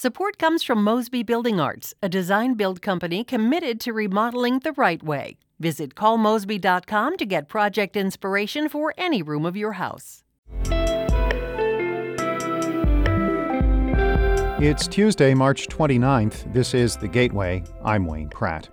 Support comes from Mosby Building Arts, a design build company committed to remodeling the right way. Visit callmosby.com to get project inspiration for any room of your house. It's Tuesday, March 29th. This is The Gateway. I'm Wayne Pratt.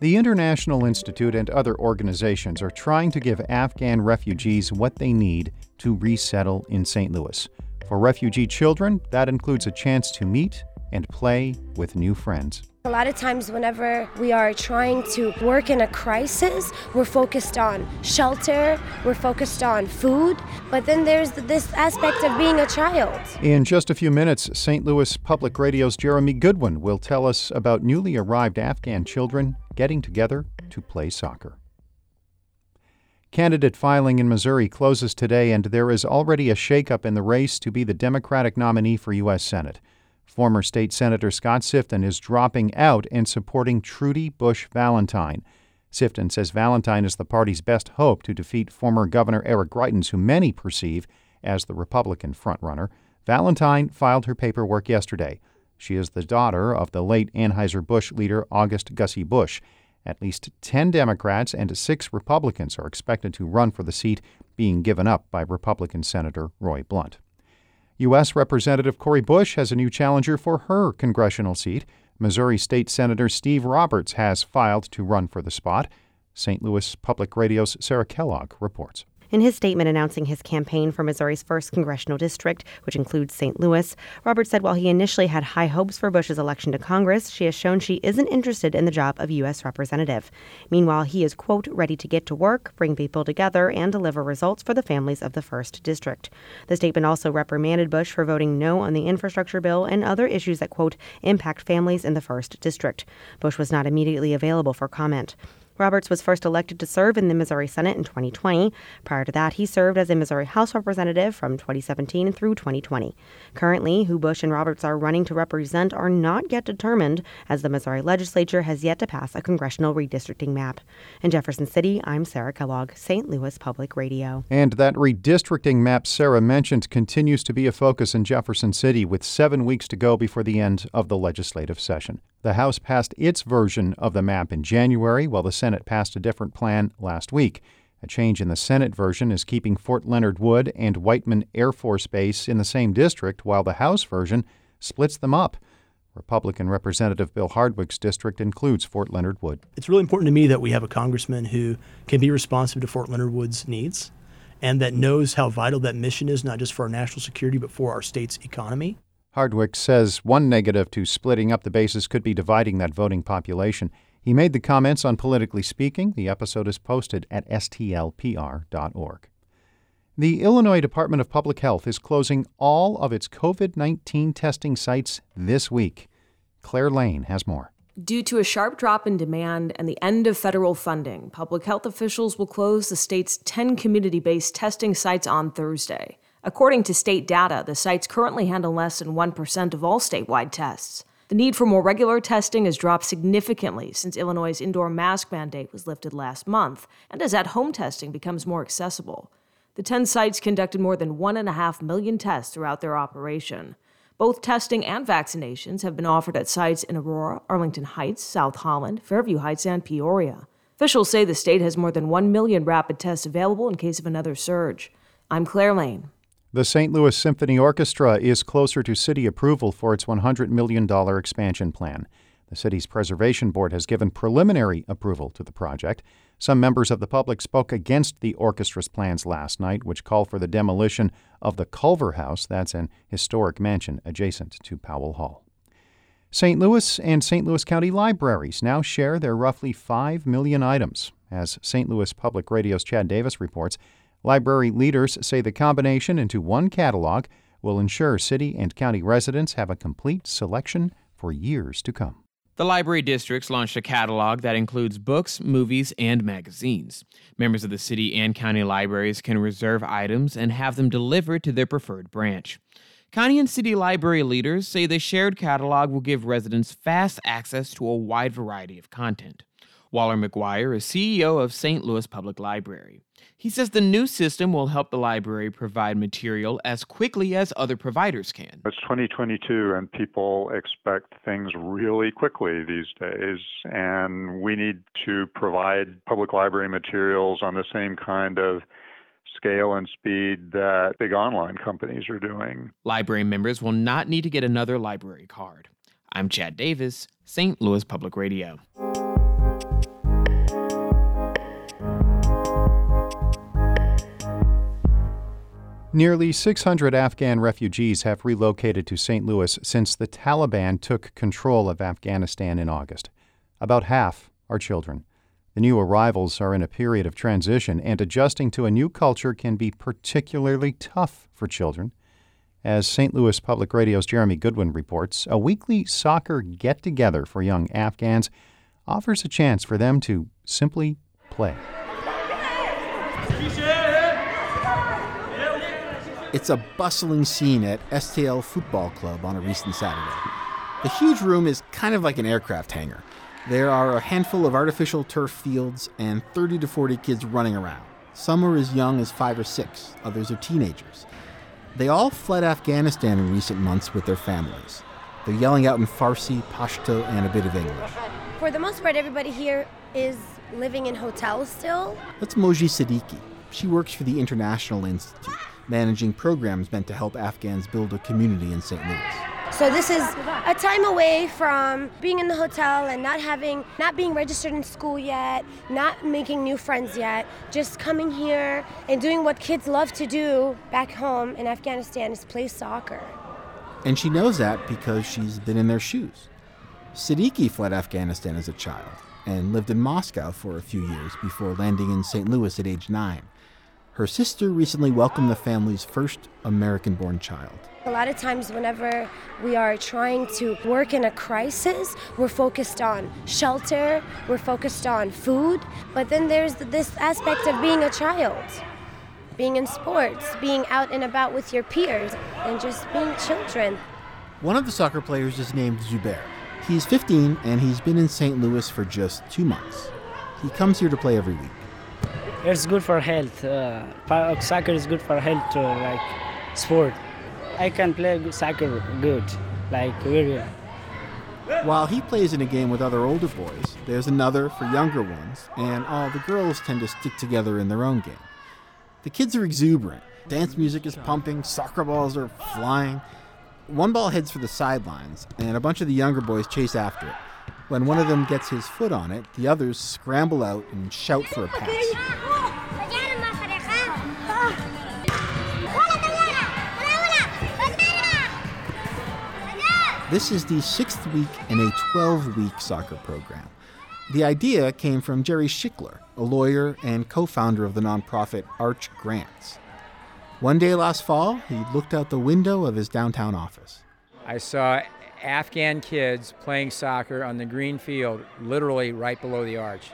The International Institute and other organizations are trying to give Afghan refugees what they need to resettle in St. Louis. For refugee children, that includes a chance to meet and play with new friends. A lot of times, whenever we are trying to work in a crisis, we're focused on shelter, we're focused on food, but then there's this aspect of being a child. In just a few minutes, St. Louis Public Radio's Jeremy Goodwin will tell us about newly arrived Afghan children getting together to play soccer. Candidate filing in Missouri closes today, and there is already a shakeup in the race to be the Democratic nominee for U.S. Senate. Former State Senator Scott Sifton is dropping out and supporting Trudy Bush Valentine. Sifton says Valentine is the party's best hope to defeat former Governor Eric Greitens, who many perceive as the Republican frontrunner. Valentine filed her paperwork yesterday. She is the daughter of the late Anheuser-Busch leader August Gussie Busch. At least 10 Democrats and six Republicans are expected to run for the seat being given up by Republican Senator Roy Blunt. U.S. Representative Cori Bush has a new challenger for her congressional seat. Missouri State Senator Steve Roberts has filed to run for the spot. St. Louis Public Radio's Sarah Kellogg reports. In his statement announcing his campaign for Missouri's 1st congressional district, which includes St. Louis, Roberts said while he initially had high hopes for Bush's election to Congress, she has shown she isn't interested in the job of U.S. representative. Meanwhile, he is, quote, ready to get to work, bring people together, and deliver results for the families of the 1st district. The statement also reprimanded Bush for voting no on the infrastructure bill and other issues that, quote, impact families in the 1st district. Bush was not immediately available for comment. Roberts was first elected to serve in the Missouri Senate in 2020. Prior to that, he served as a Missouri House representative from 2017 through 2020. Currently, who Bush and Roberts are running to represent are not yet determined, as the Missouri legislature has yet to pass a congressional redistricting map. In Jefferson City, I'm Sarah Kellogg, St. Louis Public Radio. And that redistricting map Sarah mentioned continues to be a focus in Jefferson City with seven weeks to go before the end of the legislative session. The House passed its version of the map in January, while the Senate passed a different plan last week. A change in the Senate version is keeping Fort Leonard Wood and Whiteman Air Force Base in the same district, while the House version splits them up. Republican Representative Bill Hardwick's district includes Fort Leonard Wood. It's really important to me that we have a congressman who can be responsive to Fort Leonard Wood's needs and that knows how vital that mission is, not just for our national security, but for our state's economy. Hardwick says one negative to splitting up the bases could be dividing that voting population. He made the comments on Politically Speaking. The episode is posted at stlpr.org. The Illinois Department of Public Health is closing all of its COVID 19 testing sites this week. Claire Lane has more. Due to a sharp drop in demand and the end of federal funding, public health officials will close the state's 10 community based testing sites on Thursday. According to state data, the sites currently handle less than 1% of all statewide tests. The need for more regular testing has dropped significantly since Illinois' indoor mask mandate was lifted last month, and as at home testing becomes more accessible. The 10 sites conducted more than 1.5 million tests throughout their operation. Both testing and vaccinations have been offered at sites in Aurora, Arlington Heights, South Holland, Fairview Heights, and Peoria. Officials say the state has more than 1 million rapid tests available in case of another surge. I'm Claire Lane. The St. Louis Symphony Orchestra is closer to city approval for its $100 million expansion plan. The city's preservation board has given preliminary approval to the project. Some members of the public spoke against the orchestra's plans last night, which call for the demolition of the Culver House. That's an historic mansion adjacent to Powell Hall. St. Louis and St. Louis County libraries now share their roughly 5 million items. As St. Louis Public Radio's Chad Davis reports, Library leaders say the combination into one catalog will ensure city and county residents have a complete selection for years to come. The library districts launched a catalog that includes books, movies, and magazines. Members of the city and county libraries can reserve items and have them delivered to their preferred branch. County and city library leaders say the shared catalog will give residents fast access to a wide variety of content. Waller McGuire is CEO of St. Louis Public Library. He says the new system will help the library provide material as quickly as other providers can. It's 2022 and people expect things really quickly these days, and we need to provide public library materials on the same kind of scale and speed that big online companies are doing. Library members will not need to get another library card. I'm Chad Davis, St. Louis Public Radio. Nearly 600 Afghan refugees have relocated to St. Louis since the Taliban took control of Afghanistan in August. About half are children. The new arrivals are in a period of transition, and adjusting to a new culture can be particularly tough for children. As St. Louis Public Radio's Jeremy Goodwin reports, a weekly soccer get together for young Afghans offers a chance for them to simply play. It's a bustling scene at STL Football Club on a recent Saturday. The huge room is kind of like an aircraft hangar. There are a handful of artificial turf fields and 30 to 40 kids running around. Some are as young as five or six, others are teenagers. They all fled Afghanistan in recent months with their families. They're yelling out in Farsi, Pashto, and a bit of English. For the most part, everybody here is living in hotels still. That's Moji Siddiqui. She works for the International Institute managing programs meant to help Afghans build a community in St. Louis. So this is a time away from being in the hotel and not having not being registered in school yet, not making new friends yet, just coming here and doing what kids love to do back home in Afghanistan is play soccer. And she knows that because she's been in their shoes. Siddiqui fled Afghanistan as a child and lived in Moscow for a few years before landing in St. Louis at age 9. Her sister recently welcomed the family's first American born child. A lot of times, whenever we are trying to work in a crisis, we're focused on shelter, we're focused on food, but then there's this aspect of being a child, being in sports, being out and about with your peers, and just being children. One of the soccer players is named Zubair. He's 15 and he's been in St. Louis for just two months. He comes here to play every week. It's good for health. Uh, soccer is good for health, uh, like sport. I can play soccer good, like very While he plays in a game with other older boys, there's another for younger ones, and all the girls tend to stick together in their own game. The kids are exuberant. Dance music is pumping, soccer balls are flying. One ball heads for the sidelines, and a bunch of the younger boys chase after it. When one of them gets his foot on it, the others scramble out and shout for a pass. This is the sixth week in a 12 week soccer program. The idea came from Jerry Schlichter, a lawyer and co founder of the nonprofit Arch Grants. One day last fall, he looked out the window of his downtown office. I saw Afghan kids playing soccer on the green field, literally right below the arch.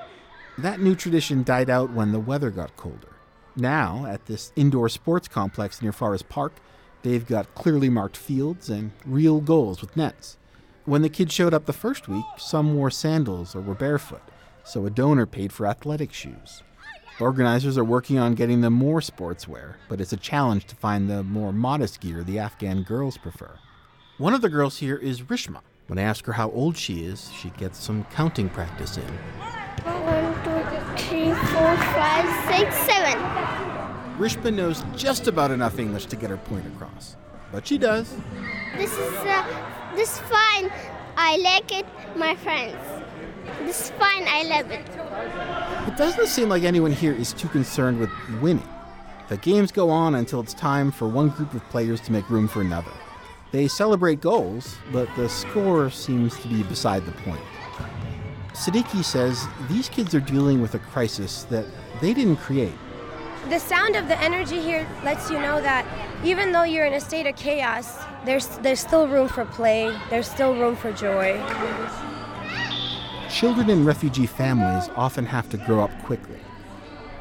That new tradition died out when the weather got colder. Now, at this indoor sports complex near Forest Park, they've got clearly marked fields and real goals with nets. When the kids showed up the first week, some wore sandals or were barefoot, so a donor paid for athletic shoes. Organizers are working on getting them more sportswear, but it's a challenge to find the more modest gear the Afghan girls prefer. One of the girls here is Rishma. When I ask her how old she is, she gets some counting practice in. One, two, three, four, five, six, seven. Rishma knows just about enough English to get her point across, but she does. This is uh, this is fine. I like it, my friends. This is fine. I love it. It doesn't seem like anyone here is too concerned with winning. The games go on until it's time for one group of players to make room for another. They celebrate goals, but the score seems to be beside the point. Siddiqui says these kids are dealing with a crisis that they didn't create. The sound of the energy here lets you know that even though you're in a state of chaos, there's, there's still room for play, there's still room for joy. Children in refugee families often have to grow up quickly.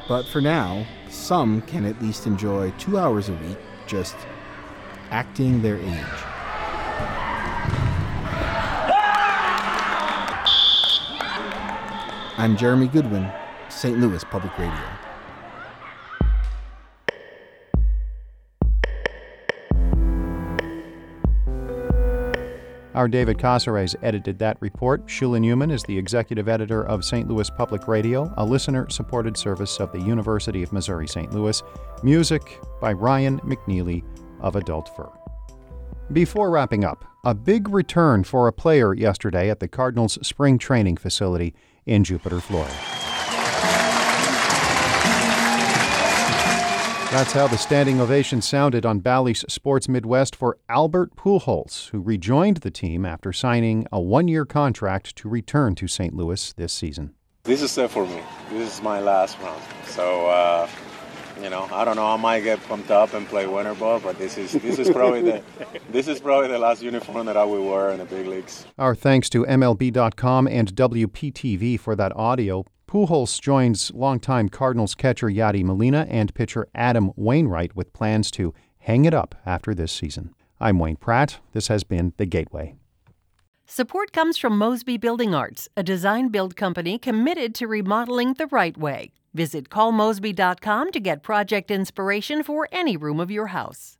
But for now, some can at least enjoy two hours a week just acting their age. I'm Jeremy Goodwin, St. Louis Public Radio. Our David Casares edited that report. Shula Neuman is the executive editor of St. Louis Public Radio, a listener supported service of the University of Missouri St. Louis. Music by Ryan McNeely of Adult Fur. Before wrapping up, a big return for a player yesterday at the Cardinals' spring training facility in Jupiter, Florida. That's how the standing ovation sounded on Bally's Sports Midwest for Albert Pujols, who rejoined the team after signing a one-year contract to return to St. Louis this season. This is it for me. This is my last round. So, uh, you know, I don't know. I might get pumped up and play winter ball, but this is this is probably the this is probably the last uniform that I will wear in the big leagues. Our thanks to MLB.com and WPTV for that audio. Pujols joins longtime Cardinals catcher Yadi Molina and pitcher Adam Wainwright with plans to hang it up after this season. I'm Wayne Pratt. This has been The Gateway. Support comes from Mosby Building Arts, a design build company committed to remodeling the right way. Visit callmosby.com to get project inspiration for any room of your house.